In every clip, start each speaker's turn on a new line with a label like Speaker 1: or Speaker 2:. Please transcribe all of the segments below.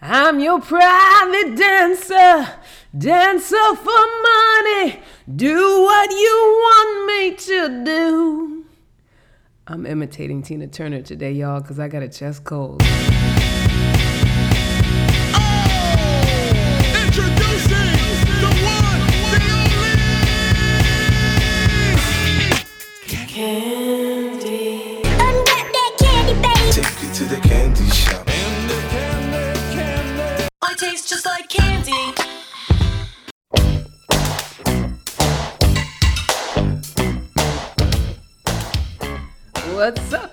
Speaker 1: I'm your private dancer, dancer for money. Do what you want me to do. I'm imitating Tina Turner today, y'all, because I got a chest cold.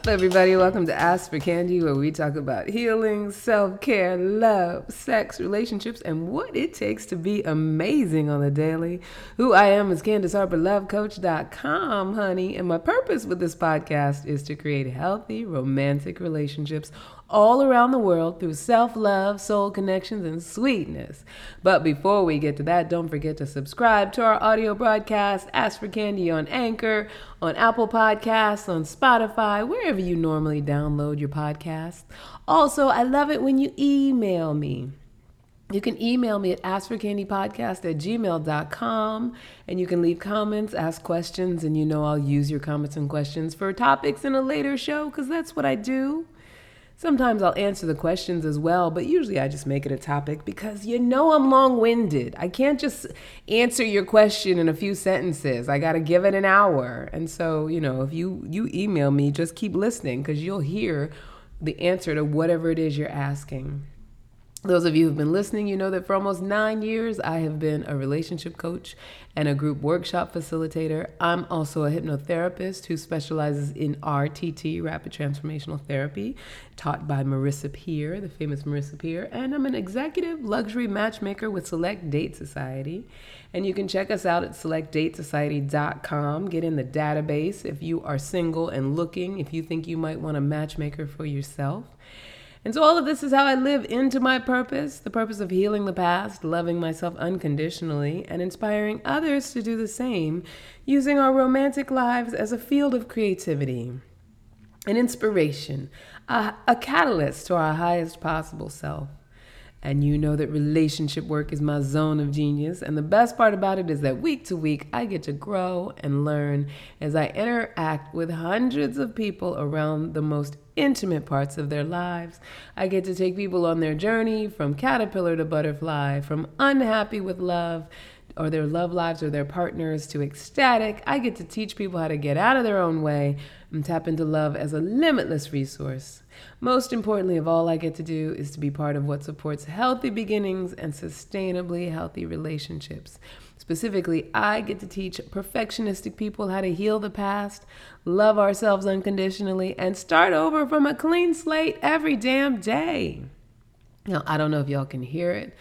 Speaker 1: Up, everybody? Welcome to Ask for Candy, where we talk about healing, self care, love, sex, relationships, and what it takes to be amazing on the daily. Who I am is Candace Harper, lovecoach.com, honey. And my purpose with this podcast is to create healthy, romantic relationships all around the world through self love, soul connections, and sweetness. But before we get to that, don't forget to subscribe to our audio broadcast, Ask for Candy on Anchor, on Apple Podcasts, on Spotify, wherever you normally download your podcasts. Also, I love it when you email me. You can email me at askforcandypodcast at gmail.com and you can leave comments, ask questions, and you know I'll use your comments and questions for topics in a later show because that's what I do. Sometimes I'll answer the questions as well, but usually I just make it a topic because you know I'm long winded. I can't just answer your question in a few sentences. I got to give it an hour. And so, you know, if you, you email me, just keep listening because you'll hear the answer to whatever it is you're asking. Those of you who've been listening, you know that for almost nine years, I have been a relationship coach and a group workshop facilitator. I'm also a hypnotherapist who specializes in RTT, Rapid Transformational Therapy, taught by Marisa Peer, the famous Marisa Peer. And I'm an executive luxury matchmaker with Select Date Society. And you can check us out at selectdatesociety.com. Get in the database if you are single and looking, if you think you might want a matchmaker for yourself. And so, all of this is how I live into my purpose the purpose of healing the past, loving myself unconditionally, and inspiring others to do the same, using our romantic lives as a field of creativity, an inspiration, a, a catalyst to our highest possible self. And you know that relationship work is my zone of genius. And the best part about it is that week to week, I get to grow and learn as I interact with hundreds of people around the most intimate parts of their lives. I get to take people on their journey from caterpillar to butterfly, from unhappy with love or their love lives or their partners to ecstatic. I get to teach people how to get out of their own way and tap into love as a limitless resource. Most importantly of all, I get to do is to be part of what supports healthy beginnings and sustainably healthy relationships. Specifically, I get to teach perfectionistic people how to heal the past, love ourselves unconditionally, and start over from a clean slate every damn day. Now, I don't know if y'all can hear it.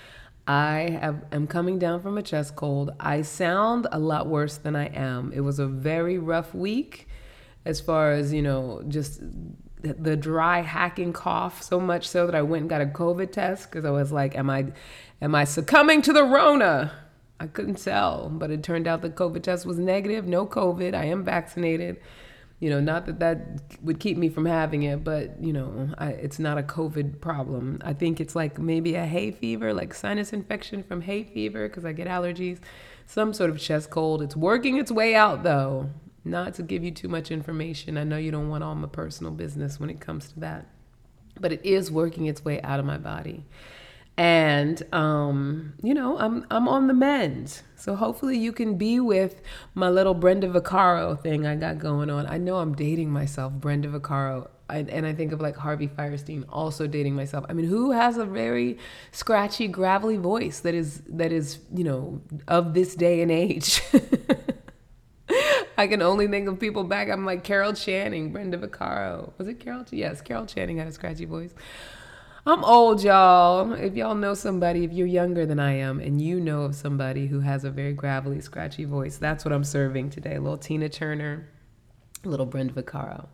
Speaker 1: I have, am coming down from a chest cold. I sound a lot worse than I am. It was a very rough week as far as, you know, just the dry hacking cough so much so that I went and got a COVID test because I was like, am I am I succumbing to the Rona? I couldn't tell, but it turned out the COVID test was negative, no COVID. I am vaccinated. You know, not that that would keep me from having it, but you know, I, it's not a COVID problem. I think it's like maybe a hay fever, like sinus infection from hay fever because I get allergies, some sort of chest cold. It's working its way out though. Not to give you too much information. I know you don't want all my personal business when it comes to that, but it is working its way out of my body. And um, you know, I'm I'm on the mend. So hopefully you can be with my little Brenda Vaccaro thing I got going on. I know I'm dating myself, Brenda Vaccaro. And I think of like Harvey Fierstein also dating myself. I mean, who has a very scratchy, gravelly voice that is that is, you know, of this day and age? I can only think of people back. I'm like Carol Channing, Brenda Vaccaro. Was it Carol? Yes, Carol Channing had a scratchy voice. I'm old, y'all. If y'all know somebody, if you're younger than I am, and you know of somebody who has a very gravelly, scratchy voice, that's what I'm serving today. Little Tina Turner, little Brenda Vaccaro.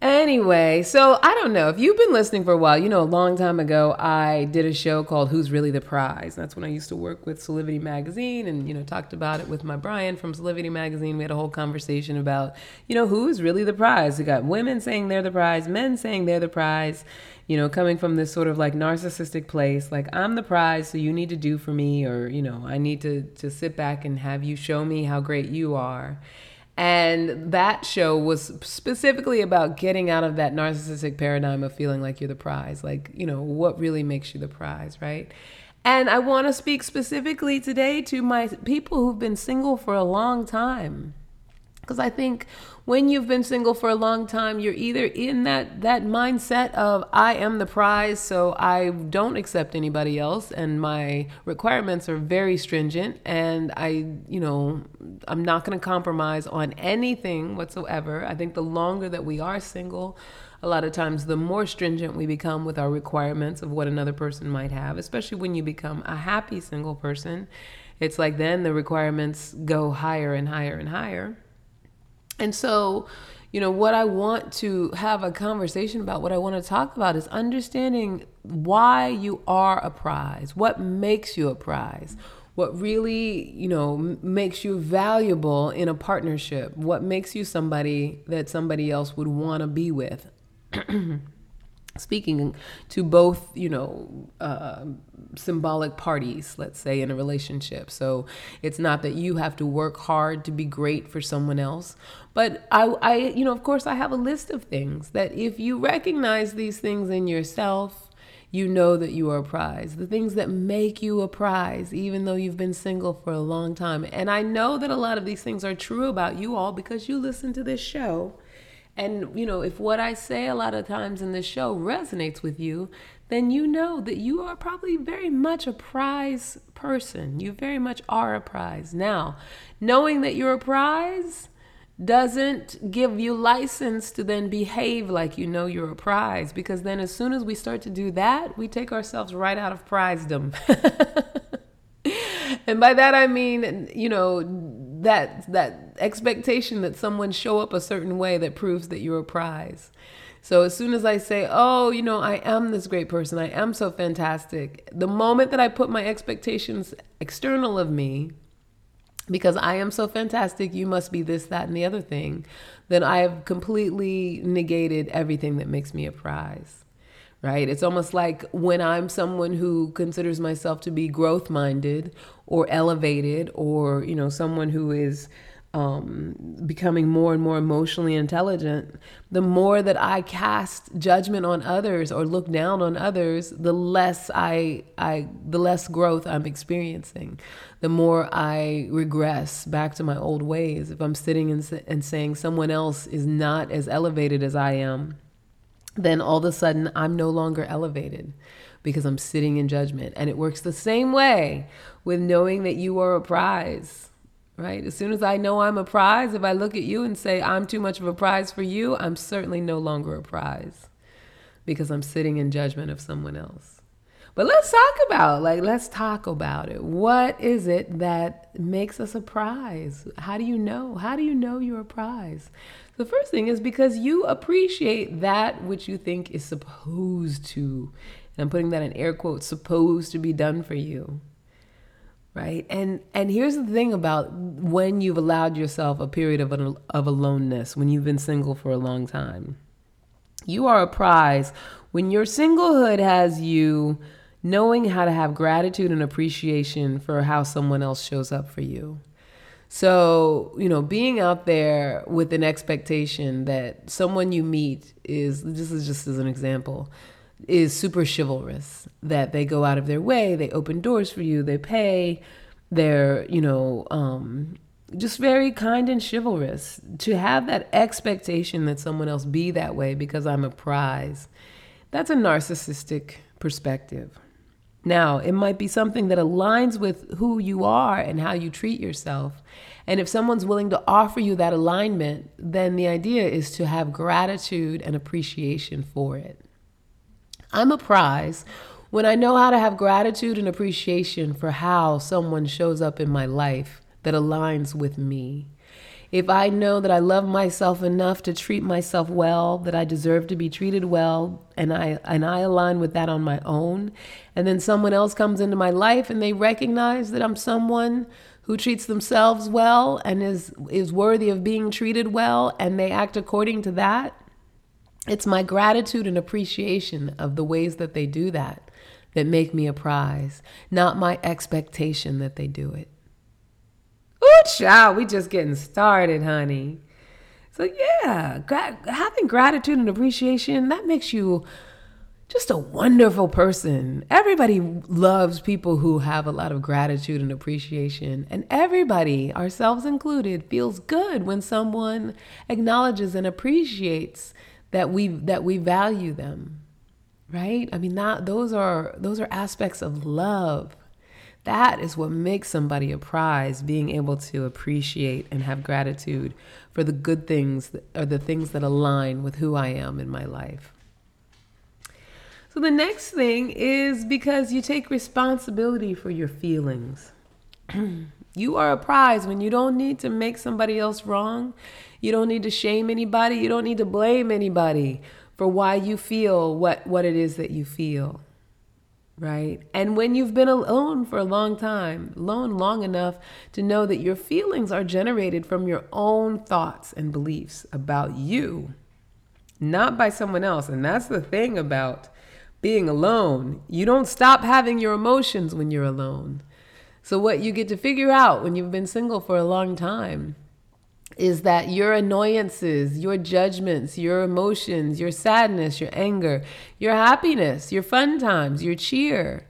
Speaker 1: Anyway, so I don't know if you've been listening for a while. You know, a long time ago, I did a show called "Who's Really the Prize." That's when I used to work with Solivity Magazine, and you know, talked about it with my Brian from Solivity Magazine. We had a whole conversation about, you know, who's really the prize. We got women saying they're the prize, men saying they're the prize. you know, coming from this sort of like narcissistic place, like I'm the prize, so you need to do for me, or you know, I need to to sit back and have you show me how great you are. And that show was specifically about getting out of that narcissistic paradigm of feeling like you're the prize. Like, you know, what really makes you the prize, right? And I want to speak specifically today to my people who've been single for a long time. Because I think when you've been single for a long time, you're either in that that mindset of I am the prize, so I don't accept anybody else, and my requirements are very stringent, and I, you know, I'm not going to compromise on anything whatsoever. I think the longer that we are single, a lot of times the more stringent we become with our requirements of what another person might have, especially when you become a happy single person. It's like then the requirements go higher and higher and higher. And so, you know, what I want to have a conversation about, what I want to talk about is understanding why you are a prize, what makes you a prize, what really, you know, makes you valuable in a partnership, what makes you somebody that somebody else would want to be with. speaking to both, you know, uh, symbolic parties, let's say, in a relationship. So it's not that you have to work hard to be great for someone else. But I, I, you know, of course, I have a list of things that if you recognize these things in yourself, you know that you are a prize. The things that make you a prize, even though you've been single for a long time. And I know that a lot of these things are true about you all because you listen to this show and, you know, if what I say a lot of times in this show resonates with you, then you know that you are probably very much a prize person. You very much are a prize. Now, knowing that you're a prize doesn't give you license to then behave like you know you're a prize because then as soon as we start to do that, we take ourselves right out of prizedom. and by that I mean, you know, that that expectation that someone show up a certain way that proves that you're a prize. So as soon as I say, "Oh, you know, I am this great person. I am so fantastic." The moment that I put my expectations external of me because I am so fantastic, you must be this, that, and the other thing, then I have completely negated everything that makes me a prize right? It's almost like when I'm someone who considers myself to be growth minded or elevated or, you know, someone who is um, becoming more and more emotionally intelligent, the more that I cast judgment on others or look down on others, the less I, I, the less growth I'm experiencing. The more I regress back to my old ways. If I'm sitting and, and saying someone else is not as elevated as I am, then all of a sudden I'm no longer elevated because I'm sitting in judgment. And it works the same way with knowing that you are a prize, right? As soon as I know I'm a prize, if I look at you and say I'm too much of a prize for you, I'm certainly no longer a prize because I'm sitting in judgment of someone else. But let's talk about like let's talk about it. What is it that makes us a prize? How do you know? How do you know you're a prize? The first thing is because you appreciate that which you think is supposed to, and I'm putting that in air quotes, supposed to be done for you. Right? And and here's the thing about when you've allowed yourself a period of of aloneness, when you've been single for a long time. You are a prize when your singlehood has you knowing how to have gratitude and appreciation for how someone else shows up for you. So, you know, being out there with an expectation that someone you meet is, this is just as an example, is super chivalrous, that they go out of their way, they open doors for you, they pay, they're, you know, um, just very kind and chivalrous. To have that expectation that someone else be that way because I'm a prize, that's a narcissistic perspective. Now, it might be something that aligns with who you are and how you treat yourself. And if someone's willing to offer you that alignment, then the idea is to have gratitude and appreciation for it. I'm a prize when I know how to have gratitude and appreciation for how someone shows up in my life that aligns with me. If I know that I love myself enough to treat myself well, that I deserve to be treated well, and I and I align with that on my own, and then someone else comes into my life and they recognize that I'm someone who treats themselves well and is is worthy of being treated well and they act according to that, It's my gratitude and appreciation of the ways that they do that that make me a prize, not my expectation that they do it. Ooh, child, we just getting started, honey. So yeah, gra- having gratitude and appreciation that makes you just a wonderful person. Everybody loves people who have a lot of gratitude and appreciation. And everybody, ourselves included, feels good when someone acknowledges and appreciates that we that we value them. Right? I mean that those are those are aspects of love. That is what makes somebody a prize, being able to appreciate and have gratitude for the good things or the things that align with who I am in my life. So the next thing is because you take responsibility for your feelings. you are a prize when you don't need to make somebody else wrong. You don't need to shame anybody. You don't need to blame anybody for why you feel what, what it is that you feel. Right? And when you've been alone for a long time, alone long enough to know that your feelings are generated from your own thoughts and beliefs about you, not by someone else. And that's the thing about being alone. You don't stop having your emotions when you're alone. So, what you get to figure out when you've been single for a long time is that your annoyances, your judgments, your emotions, your sadness, your anger, your happiness, your fun times, your cheer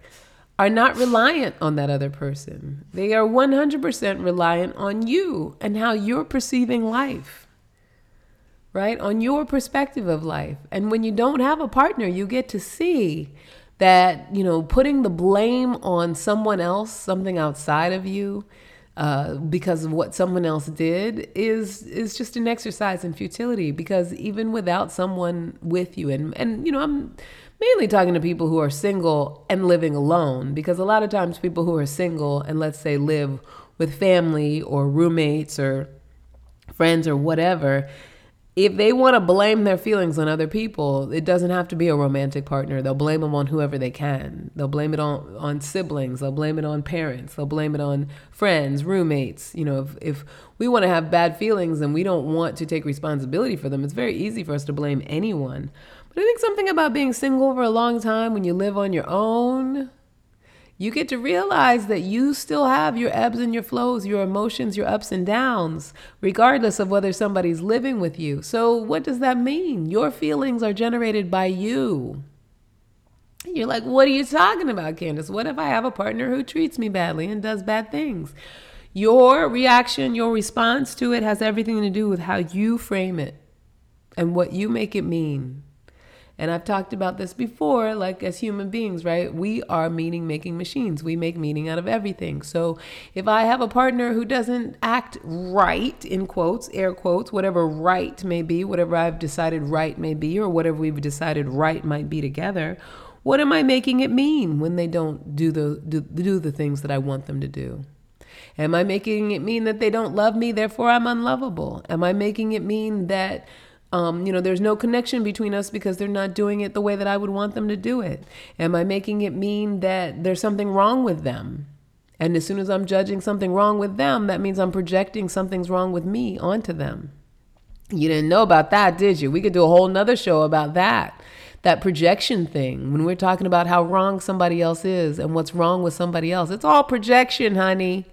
Speaker 1: are not reliant on that other person. They are 100% reliant on you and how you're perceiving life right? On your perspective of life. And when you don't have a partner, you get to see that, you know, putting the blame on someone else, something outside of you, uh, because of what someone else did is is just an exercise in futility. Because even without someone with you and and you know I'm mainly talking to people who are single and living alone because a lot of times people who are single and let's say live with family or roommates or friends or whatever if they want to blame their feelings on other people, it doesn't have to be a romantic partner. They'll blame them on whoever they can. They'll blame it on on siblings. They'll blame it on parents. They'll blame it on friends, roommates. You know, if if we want to have bad feelings and we don't want to take responsibility for them, it's very easy for us to blame anyone. But I think something about being single for a long time when you live on your own, you get to realize that you still have your ebbs and your flows, your emotions, your ups and downs, regardless of whether somebody's living with you. So, what does that mean? Your feelings are generated by you. You're like, what are you talking about, Candace? What if I have a partner who treats me badly and does bad things? Your reaction, your response to it has everything to do with how you frame it and what you make it mean. And I've talked about this before, like as human beings, right? We are meaning making machines. We make meaning out of everything. So if I have a partner who doesn't act right, in quotes, air quotes, whatever right may be, whatever I've decided right may be, or whatever we've decided right might be together, what am I making it mean when they don't do the do, do the things that I want them to do? Am I making it mean that they don't love me, therefore I'm unlovable? Am I making it mean that um, you know, there's no connection between us because they're not doing it the way that I would want them to do it. Am I making it mean that there's something wrong with them? And as soon as I'm judging something wrong with them, that means I'm projecting something's wrong with me onto them. You didn't know about that, did you? We could do a whole nother show about that. That projection thing, when we're talking about how wrong somebody else is and what's wrong with somebody else, it's all projection, honey.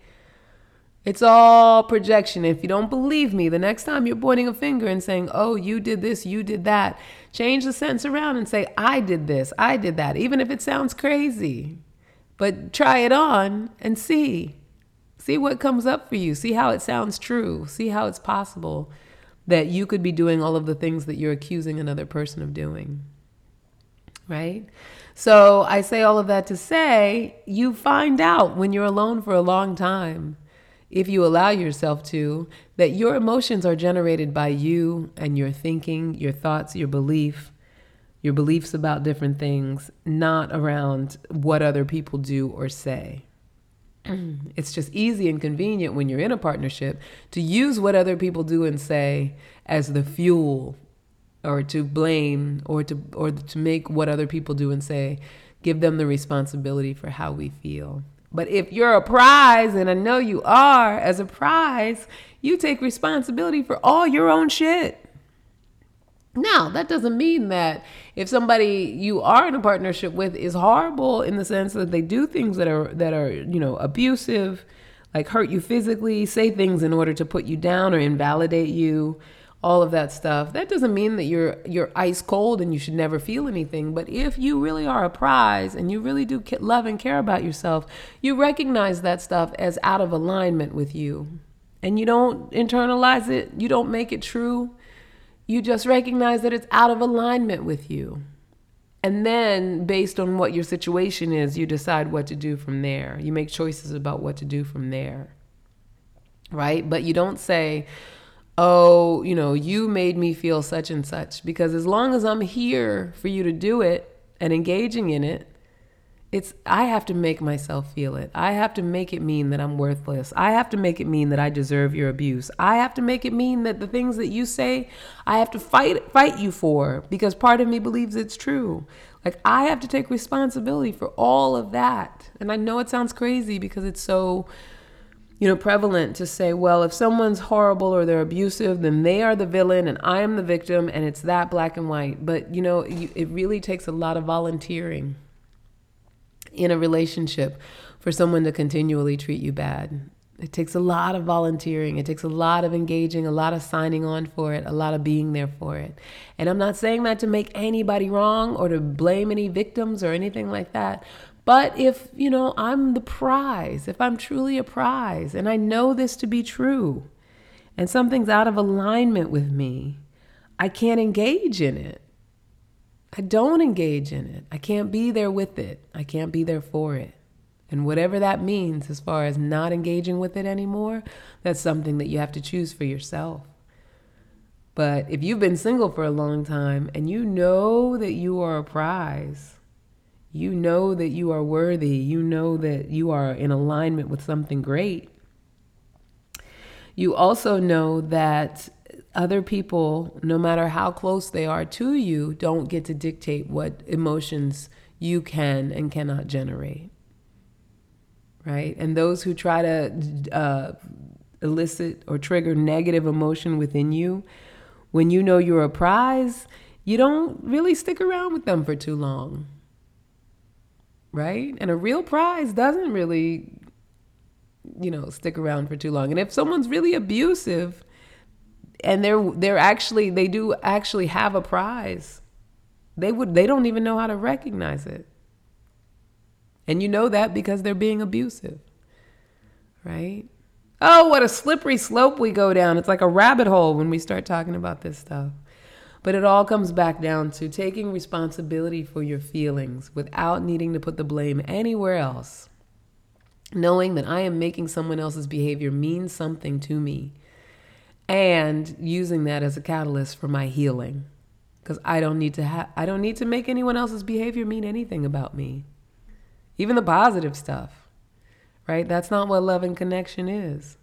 Speaker 1: It's all projection. If you don't believe me, the next time you're pointing a finger and saying, oh, you did this, you did that, change the sentence around and say, I did this, I did that, even if it sounds crazy. But try it on and see. See what comes up for you. See how it sounds true. See how it's possible that you could be doing all of the things that you're accusing another person of doing. Right? So I say all of that to say you find out when you're alone for a long time if you allow yourself to, that your emotions are generated by you and your thinking, your thoughts, your belief, your beliefs about different things, not around what other people do or say. it's just easy and convenient when you're in a partnership to use what other people do and say as the fuel or to blame or to or to make what other people do and say give them the responsibility for how we feel. But if you're a prize, and I know you are, as a prize, you take responsibility for all your own shit. Now, that doesn't mean that if somebody you are in a partnership with is horrible in the sense that they do things that are that are, you know, abusive, like hurt you physically, say things in order to put you down or invalidate you, all of that stuff. That doesn't mean that you're you're ice cold and you should never feel anything, but if you really are a prize and you really do love and care about yourself, you recognize that stuff as out of alignment with you. And you don't internalize it, you don't make it true you just recognize that it's out of alignment with you. And then, based on what your situation is, you decide what to do from there. You make choices about what to do from there. Right? But you don't say, oh, you know, you made me feel such and such. Because as long as I'm here for you to do it and engaging in it, it's I have to make myself feel it. I have to make it mean that I'm worthless. I have to make it mean that I deserve your abuse. I have to make it mean that the things that you say, I have to fight fight you for because part of me believes it's true. Like I have to take responsibility for all of that. And I know it sounds crazy because it's so you know prevalent to say, well, if someone's horrible or they're abusive, then they are the villain and I am the victim and it's that black and white. But you know, it really takes a lot of volunteering in a relationship for someone to continually treat you bad. It takes a lot of volunteering. It takes a lot of engaging, a lot of signing on for it, a lot of being there for it. And I'm not saying that to make anybody wrong or to blame any victims or anything like that. But if, you know, I'm the prize, if I'm truly a prize, and I know this to be true, and something's out of alignment with me, I can't engage in it. I don't engage in it. I can't be there with it. I can't be there for it. And whatever that means, as far as not engaging with it anymore, that's something that you have to choose for yourself. But if you've been single for a long time and you know that you are a prize, you know that you are worthy, you know that you are in alignment with something great, you also know that other people, no matter how close they are to you, don't get to dictate what emotions you can and cannot generate. Right? And those who try to uh, elicit or trigger negative emotion within you, when you know you're a prize, you don't really stick around with them for too long. Right? And a real prize doesn't really, you know, stick around for too long. And if someone's really abusive, and they're they're actually they do actually have a prize. They would they don't even know how to recognize it. And you know that because they're being abusive. Right? Oh, what a slippery slope we go down. It's like a rabbit hole when we start talking about this stuff. But it all comes back down to taking responsibility for your feelings without needing to put the blame anywhere else. Knowing that I am making someone else's behavior mean something to me and using that as a catalyst for my healing because I don't need to have I don't need to make anyone else's behavior mean anything about me. Even the positive stuff. Right? That's not what love and connection is.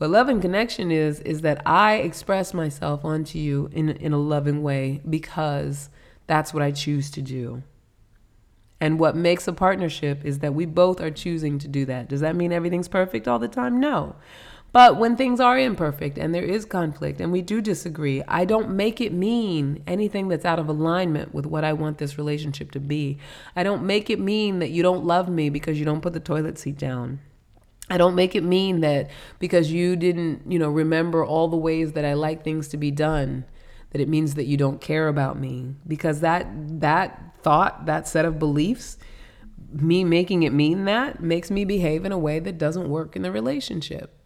Speaker 1: What love and connection is is that I express myself onto you in in a loving way because that's what I choose to do. And what makes a partnership is that we both are choosing to do that. Does that mean everything's perfect all the time? No. But when things are imperfect and there is conflict and we do disagree, I don't make it mean anything that's out of alignment with what I want this relationship to be. I don't make it mean that you don't love me because you don't put the toilet seat down. I don't make it mean that because you didn't, you know, remember all the ways that I like things to be done, that it means that you don't care about me. Because that that thought, that set of beliefs, me making it mean that makes me behave in a way that doesn't work in the relationship.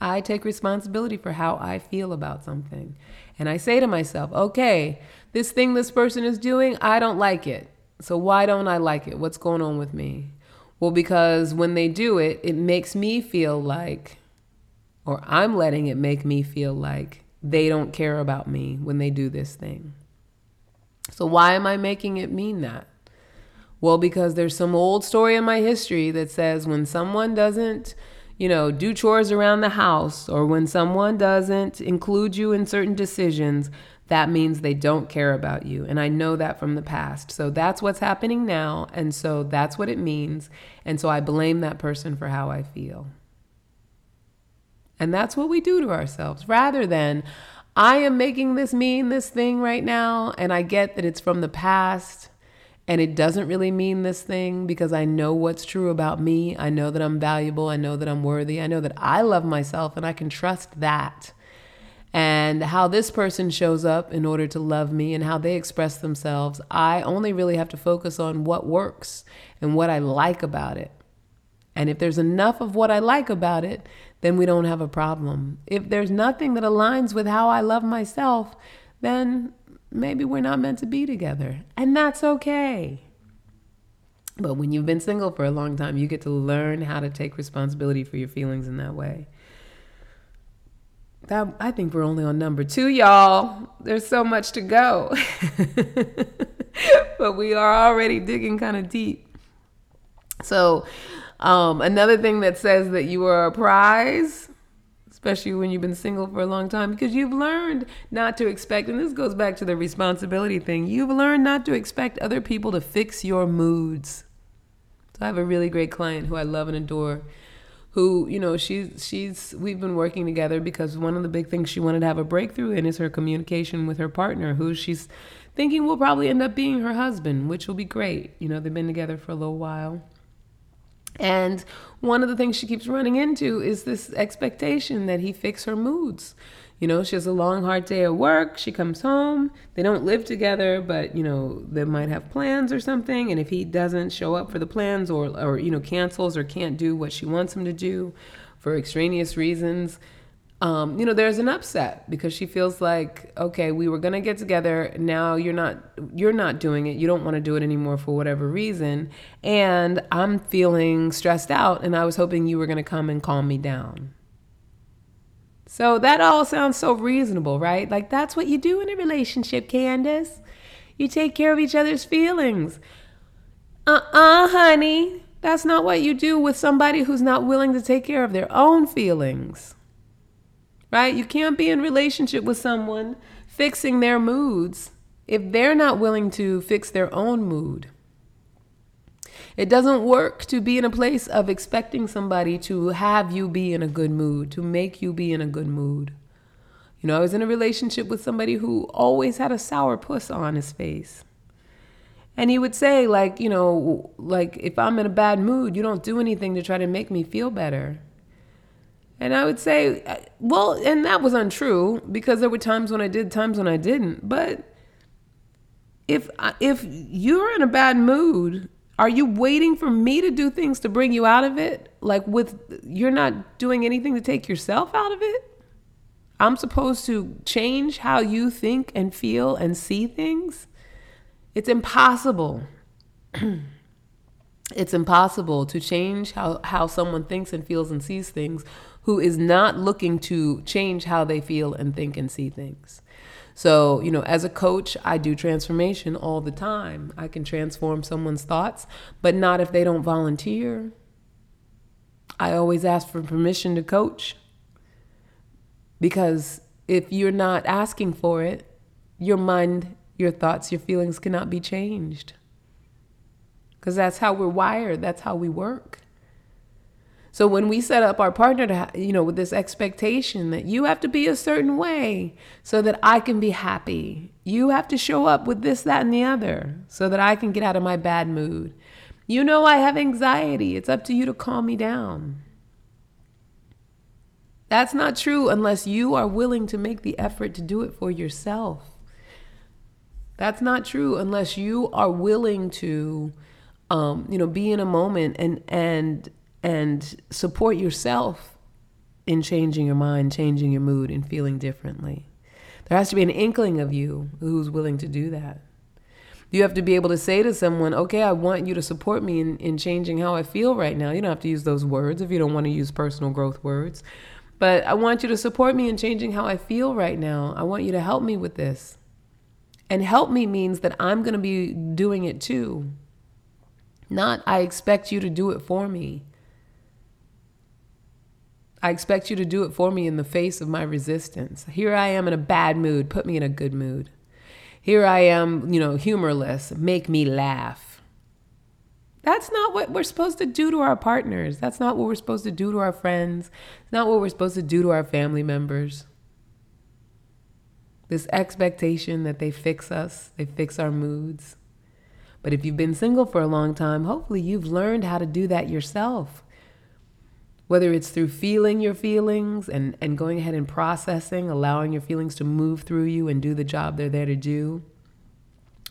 Speaker 1: I take responsibility for how I feel about something. And I say to myself, okay, this thing this person is doing, I don't like it. So why don't I like it? What's going on with me? Well, because when they do it, it makes me feel like, or I'm letting it make me feel like they don't care about me when they do this thing. So why am I making it mean that? Well, because there's some old story in my history that says when someone doesn't you know, do chores around the house, or when someone doesn't include you in certain decisions, that means they don't care about you. And I know that from the past. So that's what's happening now. And so that's what it means. And so I blame that person for how I feel. And that's what we do to ourselves rather than I am making this mean this thing right now, and I get that it's from the past and it doesn't really mean this thing because I know what's true about me. I know that I'm valuable. I know that I'm worthy. I know that I love myself and I can trust that. And how this person shows up in order to love me and how they express themselves, I only really have to focus on what works and what I like about it. And if there's enough of what I like about it, then we don't have a problem. If there's nothing that aligns with how I love myself, then maybe we're not meant to be together. And that's okay. But when you've been single for a long time, you get to learn how to take responsibility for your feelings in that way. That, I think we're only on number two, y'all. There's so much to go. but we are already digging kind of deep. So, um, another thing that says that you are a prize especially when you've been single for a long time, because you've learned not to expect, and this goes back to the responsibility thing, you've learned not to expect other people to fix your moods. So I have a really great client who I love and adore who you know she's she's we've been working together because one of the big things she wanted to have a breakthrough in is her communication with her partner who she's thinking will probably end up being her husband which will be great you know they've been together for a little while and one of the things she keeps running into is this expectation that he fix her moods. You know, she has a long, hard day at work. She comes home. They don't live together, but, you know, they might have plans or something. And if he doesn't show up for the plans or, or you know, cancels or can't do what she wants him to do for extraneous reasons, um, you know, there's an upset because she feels like, okay, we were gonna get together. Now you're not, you're not doing it. You don't want to do it anymore for whatever reason, and I'm feeling stressed out. And I was hoping you were gonna come and calm me down. So that all sounds so reasonable, right? Like that's what you do in a relationship, Candace. You take care of each other's feelings. Uh-uh, honey. That's not what you do with somebody who's not willing to take care of their own feelings right? You can't be in relationship with someone fixing their moods if they're not willing to fix their own mood. It doesn't work to be in a place of expecting somebody to have you be in a good mood, to make you be in a good mood. You know, I was in a relationship with somebody who always had a sour puss on his face. And he would say, like, you know, like, if I'm in a bad mood, you don't do anything to try to make me feel better. And I would say, uh, well, and that was untrue because there were times when I did, times when I didn't. But if if you're in a bad mood, are you waiting for me to do things to bring you out of it? Like with you're not doing anything to take yourself out of it? I'm supposed to change how you think and feel and see things? It's impossible. it's impossible to change how, how someone thinks and feels and sees things who is not looking to change how they feel and think and see things. So, you know, as a coach, I do transformation all the time. I can transform someone's thoughts, but not if they don't volunteer. I always ask for permission to coach because if you're not asking for it, your mind, your thoughts, your feelings cannot be changed. Because that's how we're wired, that's how we work. So when we set up our partner to, you know, with this expectation that you have to be a certain way so that I can be happy, you have to show up with this, that, and the other so that I can get out of my bad mood. You know, I have anxiety. It's up to you to calm me down. That's not true unless you are willing to make the effort to do it for yourself. That's not true unless you are willing to, um, you know, be in a moment and and and support yourself in changing your mind, changing your mood, and feeling differently. There has to be an inkling of you who's willing to do that. You have to be able to say to someone, okay, I want you to support me in, in changing how I feel right now. You don't have to use those words if you don't want to use personal growth words. But I want you to support me in changing how I feel right now. I want you to help me with this. And help me means that I'm going to be doing it too. Not I expect you to do it for me. I expect you to do it for me in the face of my resistance. Here I am in a bad mood, put me in a good mood. Here I am, you know, humorless, make me laugh. That's not what we're supposed to do to our partners. That's not what we're supposed to do to our friends. It's not what we're supposed to do to our family members. this expectation that they fix us, they fix our moods. But if you've been single for a long time, hopefully you've learned how to do that yourself. Whether it's through feeling your feelings and, and going ahead and processing, allowing your feelings to move through you and do the job they're there to do,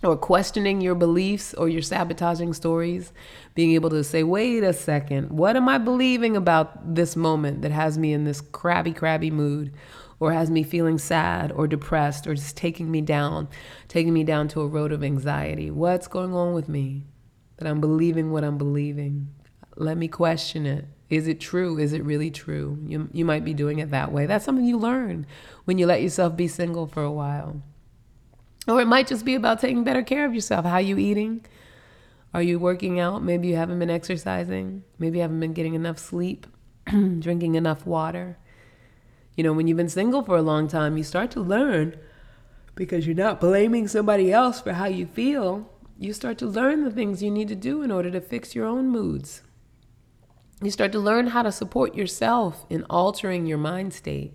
Speaker 1: or questioning your beliefs or your sabotaging stories, being able to say, wait a second, what am I believing about this moment that has me in this crabby, crabby mood? Or has me feeling sad or depressed or just taking me down, taking me down to a road of anxiety. What's going on with me? That I'm believing what I'm believing. Let me question it. Is it true? Is it really true? You, you might be doing it that way. That's something you learn when you let yourself be single for a while. Or it might just be about taking better care of yourself. How are you eating? Are you working out? Maybe you haven't been exercising. Maybe you haven't been getting enough sleep, drinking enough water. You know, when you've been single for a long time, you start to learn because you're not blaming somebody else for how you feel. You start to learn the things you need to do in order to fix your own moods. You start to learn how to support yourself in altering your mind state.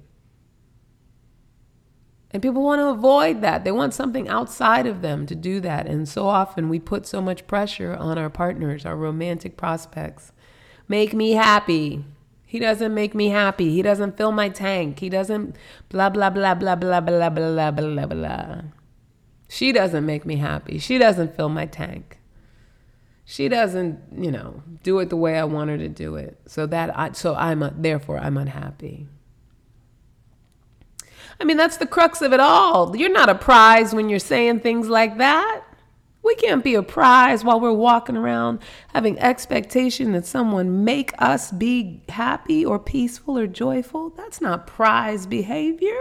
Speaker 1: And people want to avoid that. They want something outside of them to do that. And so often we put so much pressure on our partners, our romantic prospects. Make me happy. He doesn't make me happy. He doesn't fill my tank. He doesn't blah, blah, blah, blah, blah, blah, blah, blah, blah, blah. She doesn't make me happy. She doesn't fill my tank. She doesn't, you know, do it the way I want her to do it. So that I, so I'm, uh, therefore I'm unhappy. I mean, that's the crux of it all. You're not a prize when you're saying things like that. We can't be a prize while we're walking around having expectation that someone make us be happy or peaceful or joyful. That's not prize behavior.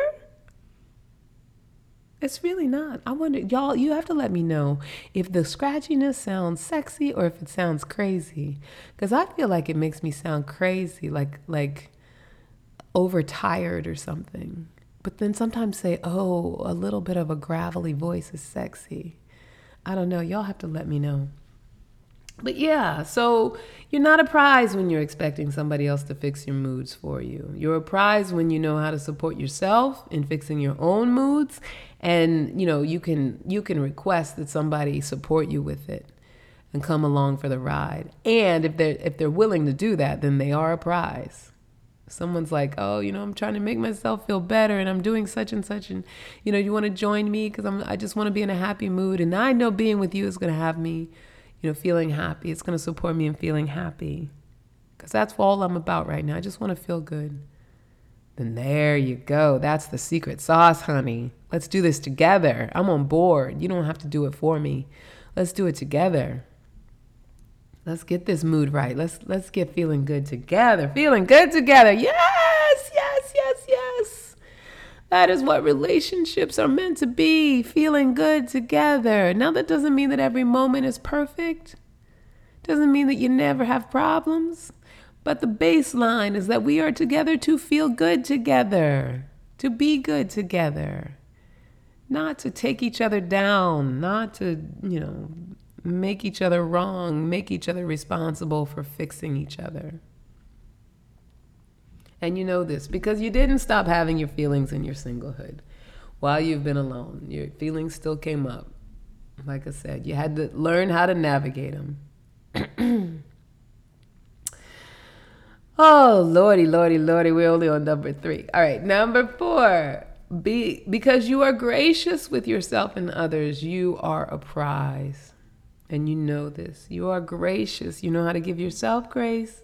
Speaker 1: It's really not. I wonder, y'all, you have to let me know if the scratchiness sounds sexy or if it sounds crazy. Because I feel like it makes me sound crazy, like like overtired or something. But then sometimes say, oh, a little bit of a gravelly voice is sexy. I don't know. Y'all have to let me know. But yeah, so you're not a prize when you're expecting somebody else to fix your moods for you. You're a prize when you know how to support yourself in fixing your own moods and you know, you can you can request that somebody support you with it and come along for the ride. And if they're if they're willing to do that, then they are a prize someone's like, "Oh, you know, I'm trying to make myself feel better and I'm doing such and such and you know, you want to join me cuz I'm I just want to be in a happy mood and I know being with you is going to have me, you know, feeling happy. It's going to support me in feeling happy. Cuz that's all I'm about right now. I just want to feel good." Then there you go. That's the secret sauce, honey. Let's do this together. I'm on board. You don't have to do it for me. Let's do it together. Let's get this mood right. Let's let's get feeling good together. Feeling good together. Yes, yes, yes, yes. That is what relationships are meant to be. Feeling good together. Now that doesn't mean that every moment is perfect. Doesn't mean that you never have problems. But the baseline is that we are together to feel good together, to be good together, not to take each other down, not to, you know, make each other wrong, make each other responsible for fixing each other. And you know this because you didn't stop having your feelings in your singlehood while you've been alone. Your feelings still came up. Like I said, you had to learn how to navigate them. oh, lordy, lordy, lordy, we're only on number three. All right, number four. Be because you are gracious with yourself and others, you are a prize. And you know this. You are gracious. You know how to give yourself grace.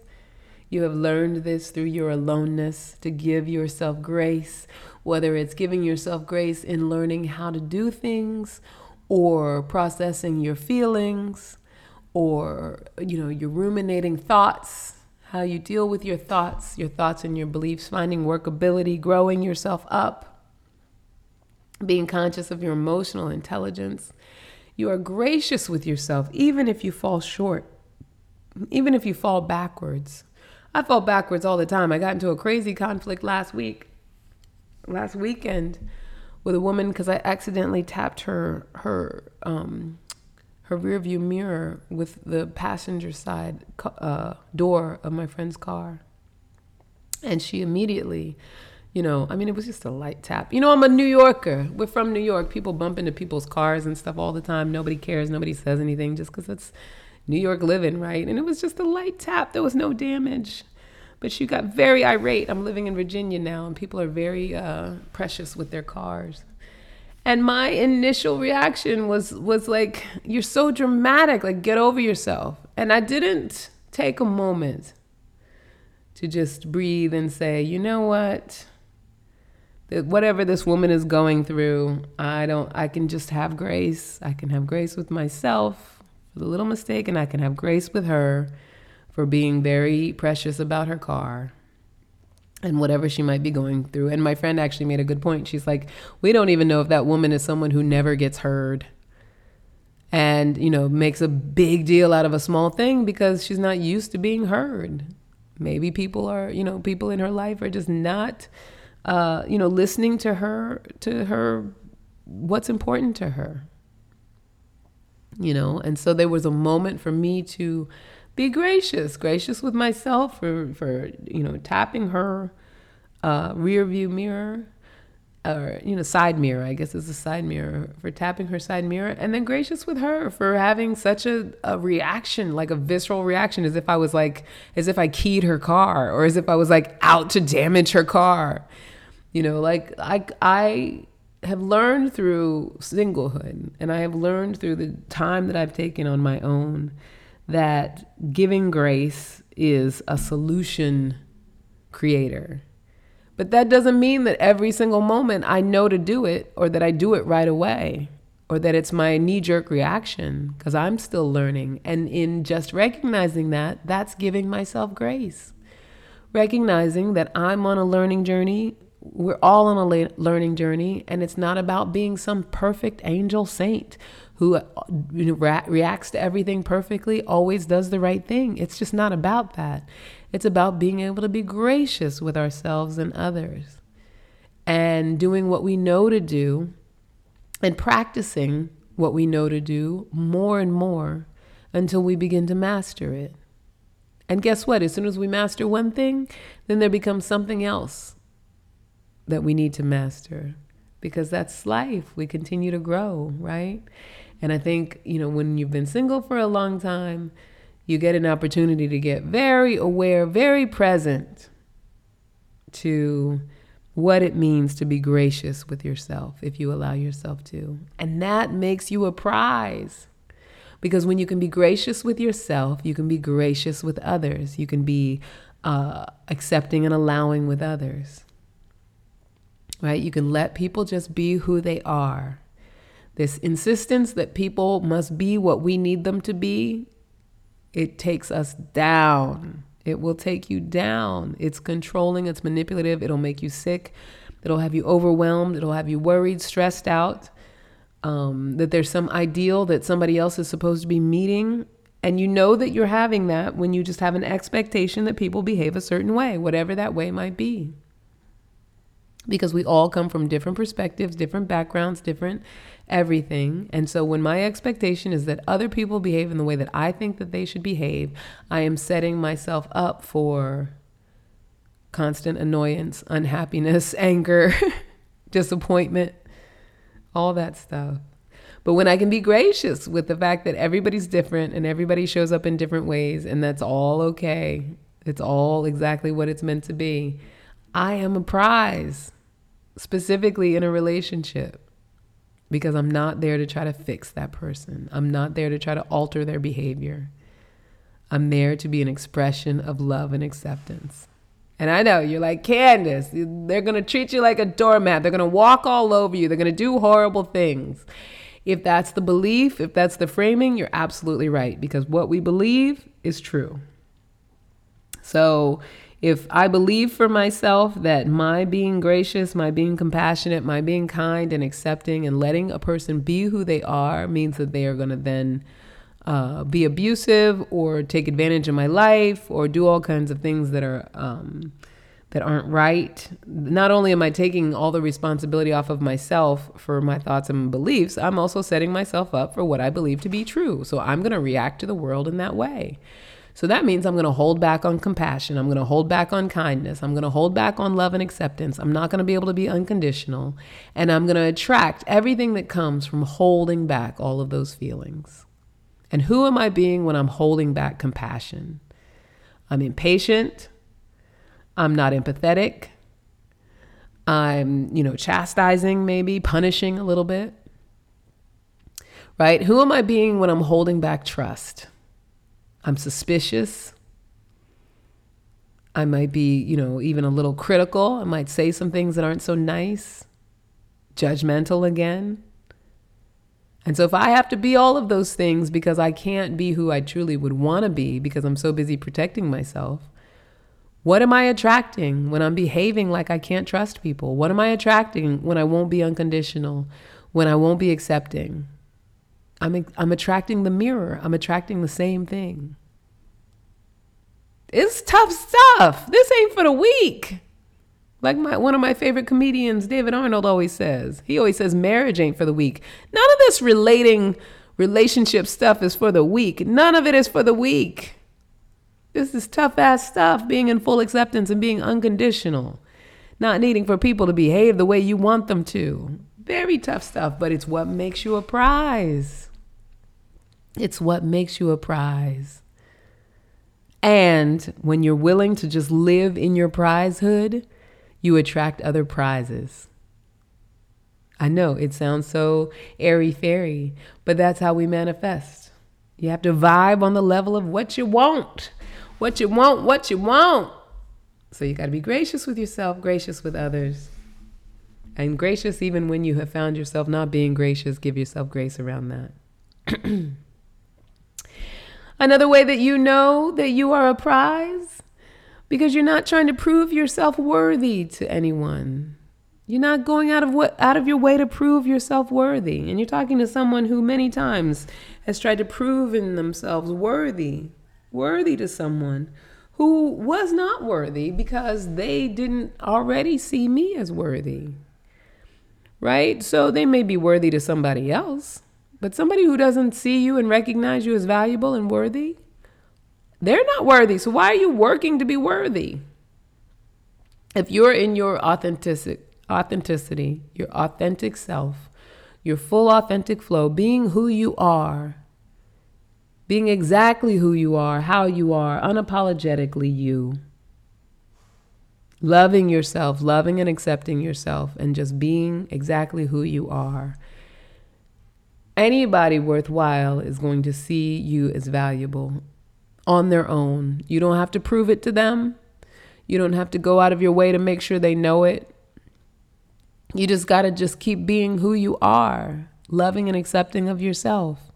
Speaker 1: You have learned this through your aloneness to give yourself grace, whether it's giving yourself grace in learning how to do things or processing your feelings or you know, your ruminating thoughts, how you deal with your thoughts, your thoughts and your beliefs, finding workability, growing yourself up, being conscious of your emotional intelligence you are gracious with yourself, even if you fall short, even if you fall backwards. I fall backwards all the time. I got into a crazy conflict last week, last weekend, with a woman because I accidentally tapped her her um, her rearview mirror with the passenger side uh, door of my friend's car, and she immediately you know, I mean, it was just a light tap. You know, I'm a New Yorker. We're from New York. People bump into people's cars and stuff all the time. Nobody cares. Nobody says anything just because it's New York living, right? And it was just a light tap. There was no damage. But she got very irate. I'm living in Virginia now, and people are very uh, precious with their cars. And my initial reaction was was like, "You're so dramatic. Like, get over yourself." And I didn't take a moment to just breathe and say, "You know what? whatever this woman is going through, I don't I can just have grace. I can have grace with myself for the little mistake and I can have grace with her for being very precious about her car and whatever she might be going through. And my friend actually made a good point. She's like, "We don't even know if that woman is someone who never gets heard." And, you know, makes a big deal out of a small thing because she's not used to being heard. Maybe people are, you know, people in her life are just not uh, you know, listening to her, to her, what's important to her. You know, and so there was a moment for me to be gracious, gracious with myself for, for you know, tapping her uh, rear view mirror or you know side mirror i guess it's a side mirror for tapping her side mirror and then gracious with her for having such a, a reaction like a visceral reaction as if i was like as if i keyed her car or as if i was like out to damage her car. You know, like I I have learned through singlehood and I have learned through the time that I've taken on my own that giving grace is a solution creator. But that doesn't mean that every single moment I know to do it or that I do it right away or that it's my knee jerk reaction because I'm still learning. And in just recognizing that, that's giving myself grace. Recognizing that I'm on a learning journey we're all on a learning journey, and it's not about being some perfect angel saint who uh, know, re- reacts to everything perfectly, always does the right thing. It's just not about that. It's about being able to be gracious with ourselves and others and doing what we know to do and practicing what we know to do more and more until we begin to master it. And guess what? As soon as we master one thing, then there becomes something else that we need to master because that's life. We continue to grow, right? And I think, you know, when you've been single for a long time, you get an opportunity to get very aware, very present to what it means to be gracious with yourself if you allow yourself to. And that makes you a prize. Because when you can be gracious with yourself, you can be gracious with others. You can be uh, accepting and allowing with others right? You can let people just be who they are. This insistence that people must be what we need them to be, it takes us down. It will take you down. It's controlling, it's manipulative, it'll make you sick, it'll have you overwhelmed, it'll have you worried, stressed out. Um, that there's some ideal that somebody else is supposed to be meeting. And you know that you're having that when you just have an expectation that people behave a certain way, whatever that way might be because we all come from different perspectives, different backgrounds, different everything. And so when my expectation is that other people behave in the way that I think that they should behave, I am setting myself up for constant annoyance, unhappiness, anger, disappointment, all that stuff. But when I can be gracious with the fact that everybody's different and everybody shows up in different ways and that's all okay, it's all exactly what it's meant to be. I am a prize specifically in a relationship because I'm not there to try to fix that person. I'm not there to try to alter their behavior. I'm there to be an expression of love and acceptance. And I know you're like, Candace, they're going to treat you like a doormat. They're going to walk all over you. They're going to do horrible things. If that's the belief, if that's the framing, you're absolutely right because what we believe is true. So if I believe for myself that my being gracious, my being compassionate, my being kind and accepting and letting a person be who they are means that they are going to then uh, be abusive or take advantage of my life or do all kinds of things that are um, that aren't right. Not only am I taking all the responsibility off of myself for my thoughts and beliefs, I'm also setting myself up for what I believe to be true. So I'm going to react to the world in that way. So that means I'm going to hold back on compassion. I'm going to hold back on kindness. I'm going to hold back on love and acceptance. I'm not going to be able to be unconditional. And I'm going to attract everything that comes from holding back all of those feelings. And who am I being when I'm holding back compassion? I'm impatient. I'm not empathetic. I'm, you know, chastising, maybe punishing a little bit. Right? Who am I being when I'm holding back trust? I'm suspicious. I might be, you know, even a little critical. I might say some things that aren't so nice, judgmental again. And so, if I have to be all of those things because I can't be who I truly would want to be because I'm so busy protecting myself, what am I attracting when I'm behaving like I can't trust people? What am I attracting when I won't be unconditional, when I won't be accepting? I'm, I'm attracting the mirror. I'm attracting the same thing. It's tough stuff. This ain't for the weak. Like my one of my favorite comedians, David Arnold, always says. He always says marriage ain't for the weak. None of this relating relationship stuff is for the weak. None of it is for the weak. This is tough ass stuff, being in full acceptance and being unconditional. Not needing for people to behave the way you want them to. Very tough stuff, but it's what makes you a prize. It's what makes you a prize. And when you're willing to just live in your prizehood, you attract other prizes. I know it sounds so airy fairy, but that's how we manifest. You have to vibe on the level of what you want, what you want, what you want. So you got to be gracious with yourself, gracious with others. And gracious even when you have found yourself not being gracious, give yourself grace around that. Another way that you know that you are a prize because you're not trying to prove yourself worthy to anyone. You're not going out of what out of your way to prove yourself worthy. And you're talking to someone who many times has tried to prove in themselves worthy, worthy to someone who was not worthy because they didn't already see me as worthy. Right? So they may be worthy to somebody else, but somebody who doesn't see you and recognize you as valuable and worthy, they're not worthy. So why are you working to be worthy? If you're in your authentic authenticity, your authentic self, your full authentic flow, being who you are, being exactly who you are, how you are, unapologetically you. Loving yourself, loving and accepting yourself, and just being exactly who you are anybody worthwhile is going to see you as valuable on their own. You don't have to prove it to them. You don't have to go out of your way to make sure they know it. You just got to just keep being who you are, loving and accepting of yourself.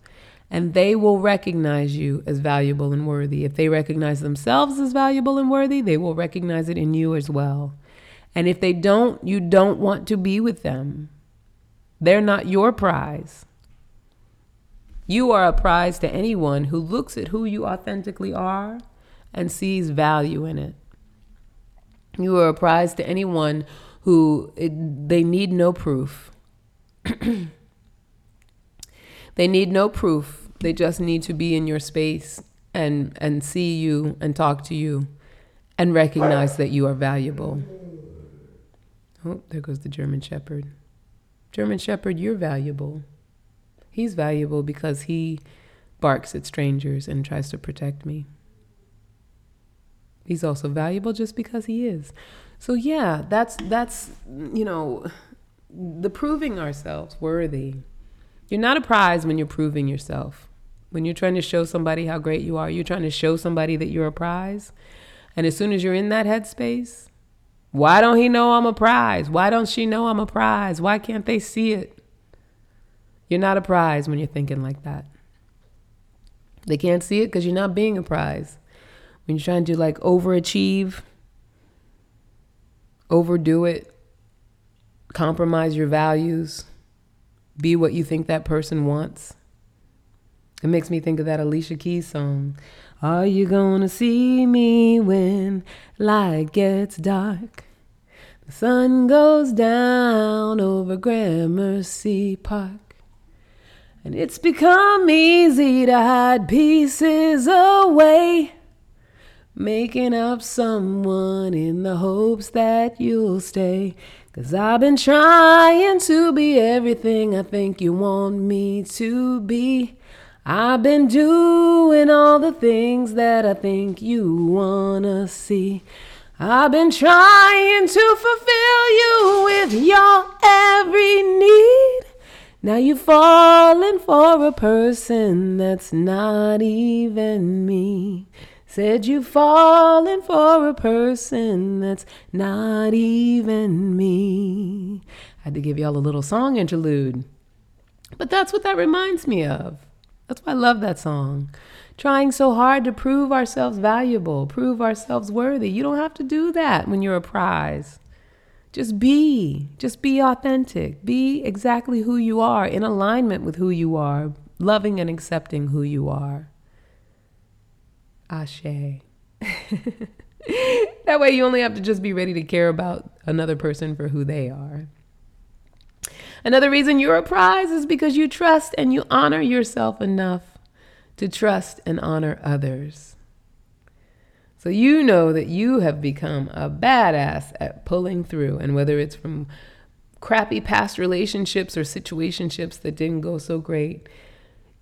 Speaker 1: And they will recognize you as valuable and worthy. If they recognize themselves as valuable and worthy, they will recognize it in you as well. And if they don't, you don't want to be with them. They're not your prize. You are a prize to anyone who looks at who you authentically are and sees value in it. You are a prize to anyone who it, they need no proof. they need no proof. They just need to be in your space and and see you and talk to you and recognize that you are valuable. Oh, there goes the German shepherd. German shepherd, you're valuable. He's valuable because he barks at strangers and tries to protect me. He's also valuable just because he is. So yeah, that's that's you know, the proving ourselves worthy. You're not a prize when you're proving yourself. When you're trying to show somebody how great you are, you're trying to show somebody that you're a prize. And as soon as you're in that headspace, why don't he know I'm a prize? Why don't she know I'm a prize? Why can't they see it? You're not a prize when you're thinking like that. They can't see it because you're not being a prize. When you're trying to like overachieve, overdo it, compromise your values, be what you think that person wants. It makes me think of that Alicia Keys song. Are you gonna see me when light gets dark? The sun goes down over Gramercy Park. And it's become easy to hide pieces away. making up someone in the hopes that you'll stay. Cause I've been trying to be everything I think you want me to be. I've been doing all the things that I think you wanna see. I've been trying to fulfill you with your every need. Now you've fallen for a person that's not even me. Said you've fallen for a person that's not even me. I had to give y'all a little song interlude. But that's what that reminds me of. That's why I love that song. Trying so hard to prove ourselves valuable, prove ourselves worthy. You don't have to do that when you're a prize. Just be, just be authentic. Be exactly who you are, in alignment with who you are, loving and accepting who you are. Ashe. that way you only have to just be ready to care about another person for who they are. Another reason you're a prize is because you trust and you honor yourself enough to trust and honor others. So you know that you have become a badass at pulling through, and whether it's from crappy past relationships or situationships that didn't go so great,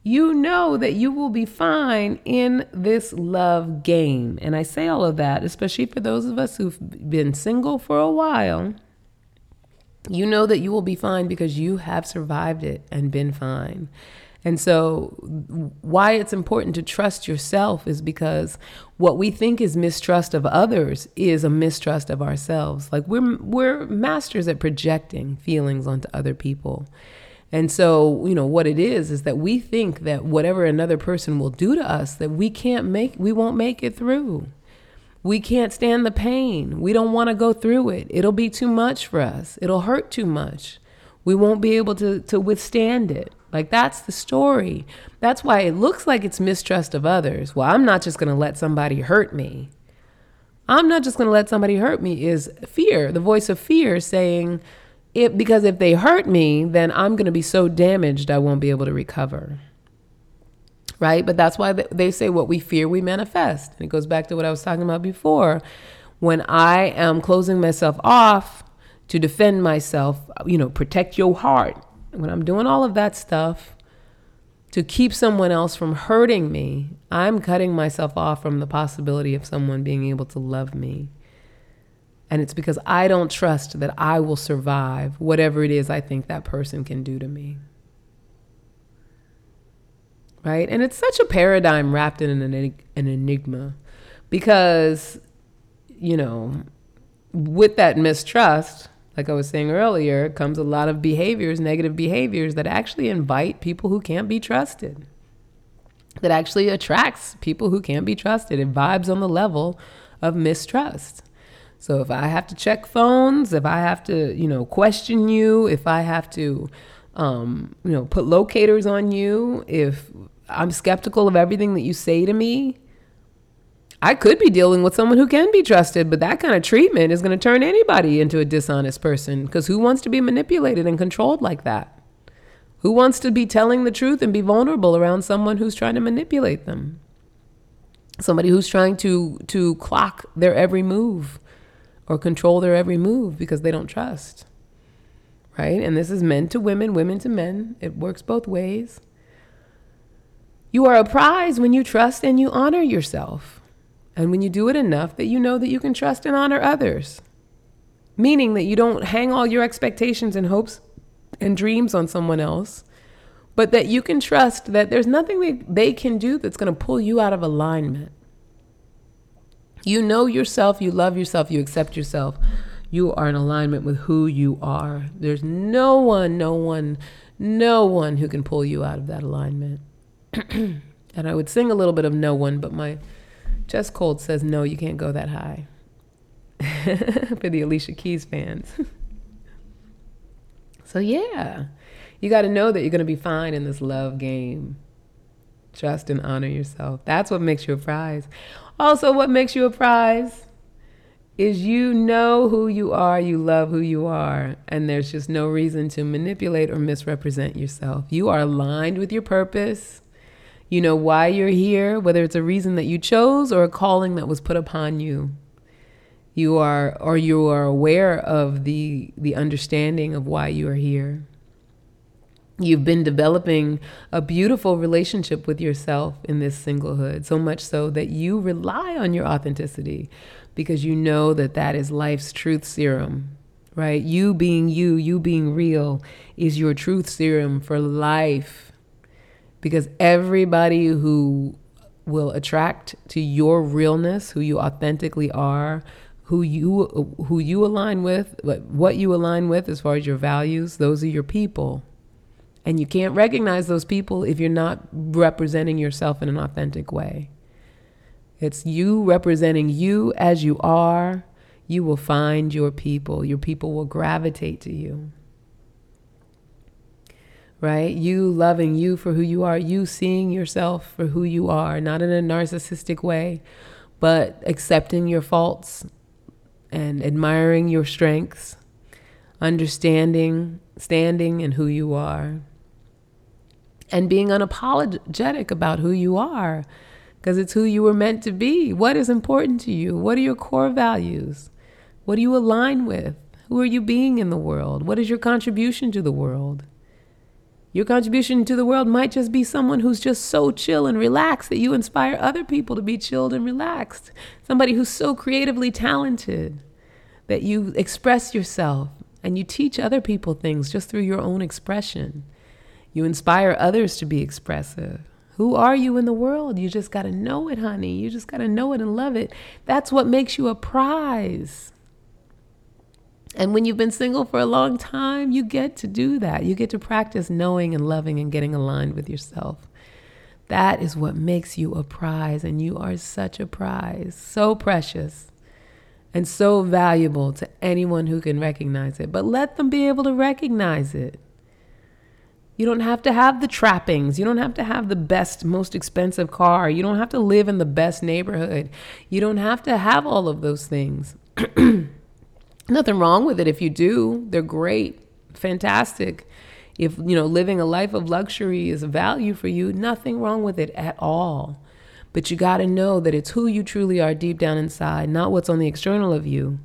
Speaker 1: you know that you will be fine in this love game. And I say all of that, especially for those of us who've been single for a while. You know that you will be fine because you have survived it and been fine. And so, why it's important to trust yourself is because what we think is mistrust of others is a mistrust of ourselves. Like we're we're masters at projecting feelings onto other people. And so, you know, what it is is that we think that whatever another person will do to us, that we can't make, we won't make it through. We can't stand the pain. We don't want to go through it. It'll be too much for us. It'll hurt too much. We won't be able to, to withstand it. Like, that's the story. That's why it looks like it's mistrust of others. Well, I'm not just going to let somebody hurt me. I'm not just going to let somebody hurt me, is fear, the voice of fear saying, it, because if they hurt me, then I'm going to be so damaged I won't be able to recover. Right? But that's why they say what we fear, we manifest. And it goes back to what I was talking about before. When I am closing myself off to defend myself, you know, protect your heart, when I'm doing all of that stuff to keep someone else from hurting me, I'm cutting myself off from the possibility of someone being able to love me. And it's because I don't trust that I will survive whatever it is I think that person can do to me. Right? And it's such a paradigm wrapped in an, an enigma because, you know, with that mistrust, like I was saying earlier, comes a lot of behaviors, negative behaviors that actually invite people who can't be trusted. That actually attracts people who can't be trusted. It vibes on the level of mistrust. So if I have to check phones, if I have to, you know, question you, if I have to, um, you know, put locators on you, if I'm skeptical of everything that you say to me, I could be dealing with someone who can be trusted, but that kind of treatment is going to turn anybody into a dishonest person because who wants to be manipulated and controlled like that? Who wants to be telling the truth and be vulnerable around someone who's trying to manipulate them? Somebody who's trying to to clock their every move or control their every move because they don't trust. Right? And this is men to women, women to men. It works both ways. You are a prize when you trust and you honor yourself. And when you do it enough that you know that you can trust and honor others. Meaning that you don't hang all your expectations and hopes and dreams on someone else, but that you can trust that there's nothing they, they can do that's going to pull you out of alignment. You know yourself, you love yourself, you accept yourself. You are in alignment with who you are. There's no one, no one, no one who can pull you out of that alignment. and I would sing a little bit of no one, but my chest cold says no, you can't go that high. For the Alicia Keys fans. so yeah, you got to know that you're going to be fine in this love game. Trust and honor yourself. That's what makes you a prize. Also, what makes you a prize is you know who you are, you love who you are, and there's just no reason to manipulate or misrepresent yourself. You are aligned with your purpose. You know why you're here, whether it's a reason that you chose or a calling that was put upon you. You are or you are aware of the the understanding of why you are here. You've been developing a beautiful relationship with yourself in this singlehood, so much so that you rely on your authenticity because you know that that is life's truth serum, right? You being you, you being real is your truth serum for life because everybody who will attract to your realness, who you authentically are, who you who you align with, what you align with as far as your values, those are your people. And you can't recognize those people if you're not representing yourself in an authentic way. It's you representing you as you are. You will find your people. Your people will gravitate to you right? You loving you for who you are, you seeing yourself for who you are, not in a narcissistic way, but accepting your faults and admiring your strengths, understanding, standing in who you are, and being unapologetic about who you are because it's who you were meant to be. What is important to you? What are your core values? What do you align with? Who are you being in the world? What is your contribution to the world? Your contribution to the world might just be someone who's just so chill and relaxed that you inspire other people to be chilled and relaxed. Somebody who's so creatively talented that you express yourself and you teach other people things just through your own expression. You inspire others to be expressive. Who are you in the world? You just got to know it, honey. You just got to know it and love it. That's what makes you a prize. And when you've been single for a long time, you get to do that. You get to practice knowing and loving and getting aligned with yourself. That is what makes you a prize, and you are such a prize, so precious and so valuable to anyone who can recognize it. But let them be able to recognize it. You don't have to have the trappings. You don't have to have the best, most expensive car. You don't have to live in the best neighborhood. You don't have to have all of those things. Nothing wrong with it if you do. They're great, fantastic. If you know living a life of luxury is a value for you, nothing wrong with it at all. But you got to know that it's who you truly are deep down inside, not what's on the external of you.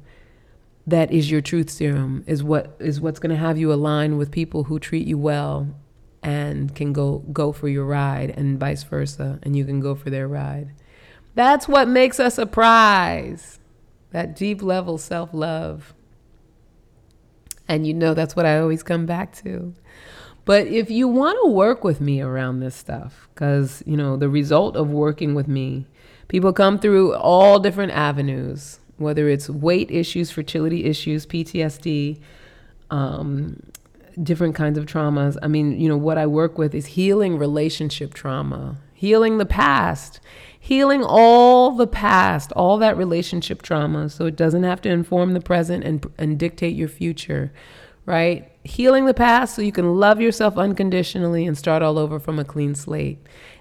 Speaker 1: That is your truth serum. Is what is what's going to have you align with people who treat you well and can go go for your ride and vice versa and you can go for their ride. That's what makes us a prize that deep level self love. And you know, that's what I always come back to. But if you want to work with me around this stuff, because, you know, the result of working with me, people come through all different avenues, whether it's weight issues, fertility issues, PTSD, um, different kinds of traumas. I mean, you know, what I work with is healing relationship trauma, healing the past, healing all the past, all that relationship trauma, so it doesn't have to inform the present and, and dictate your future, right? Healing the past so you can love yourself unconditionally and start all over from a clean slate.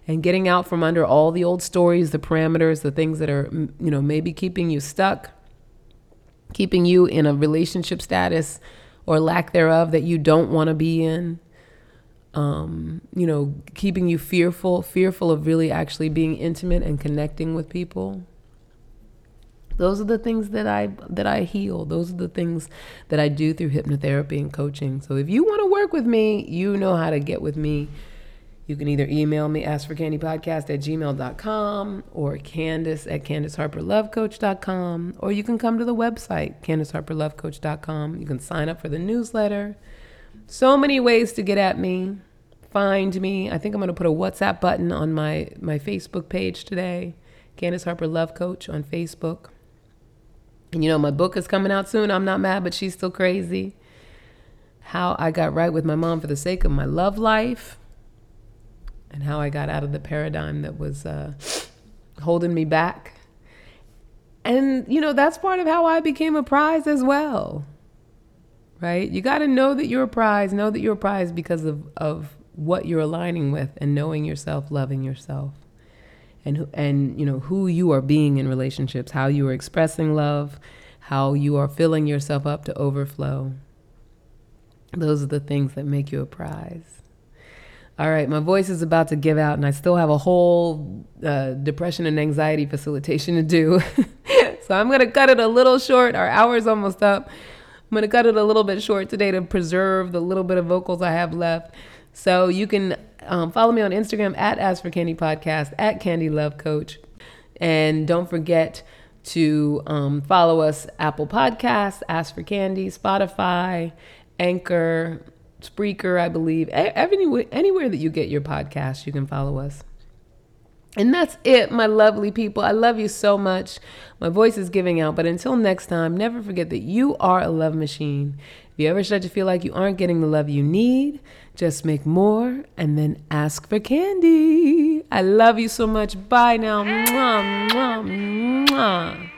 Speaker 1: And getting out from under all the old stories, the parameters, the things that are, you know, maybe keeping you stuck, keeping you in a relationship status or lack thereof that you don't want to be in um, you know, keeping you fearful, fearful of really actually being intimate and connecting with people. Those are the things that I that I heal. Those are the things that I do through hypnotherapy and coaching. So if you want to work with me, you know how to get with me. You can either email me, askforcandypodcast at gmail.com or Candace at CandaceHarperLoveCoach.com, or you can come to the website, CandaceHarperLoveCoach.com. You can sign up for the newsletter. So many ways to get at me, find me. I think I'm going to put a WhatsApp button on my, my Facebook page today. Candace Harper Love Coach on Facebook. And you know, my book is coming out soon. I'm not mad, but she's still crazy. How I got right with my mom for the sake of my love life, and how I got out of the paradigm that was uh, holding me back. And, you know, that's part of how I became a prize as well right? You got to know that you're a prize, know that you're a prize because of, of what you're aligning with and knowing yourself, loving yourself. And, and you know who you are being in relationships, how you are expressing love, how you are filling yourself up to overflow. Those are the things that make you a prize. All right, my voice is about to give out, and I still have a whole uh, depression and anxiety facilitation to do. so I'm going to cut it a little short. Our hour is almost up. I'm going to cut it a little bit short today to preserve the little bit of vocals I have left. So you can um, follow me on Instagram at Ask for Candy Podcast, at Candy Love Coach. And don't forget to um, follow us Apple Podcasts, Ask for Candy, Spotify, Anchor, Spreaker, I believe. Anywhere, anywhere that you get your podcast, you can follow us. And that's it, my lovely people. I love you so much. My voice is giving out, but until next time, never forget that you are a love machine. If you ever start to feel like you aren't getting the love you need, just make more and then ask for candy. I love you so much. Bye now. Mwah, mwah, mwah.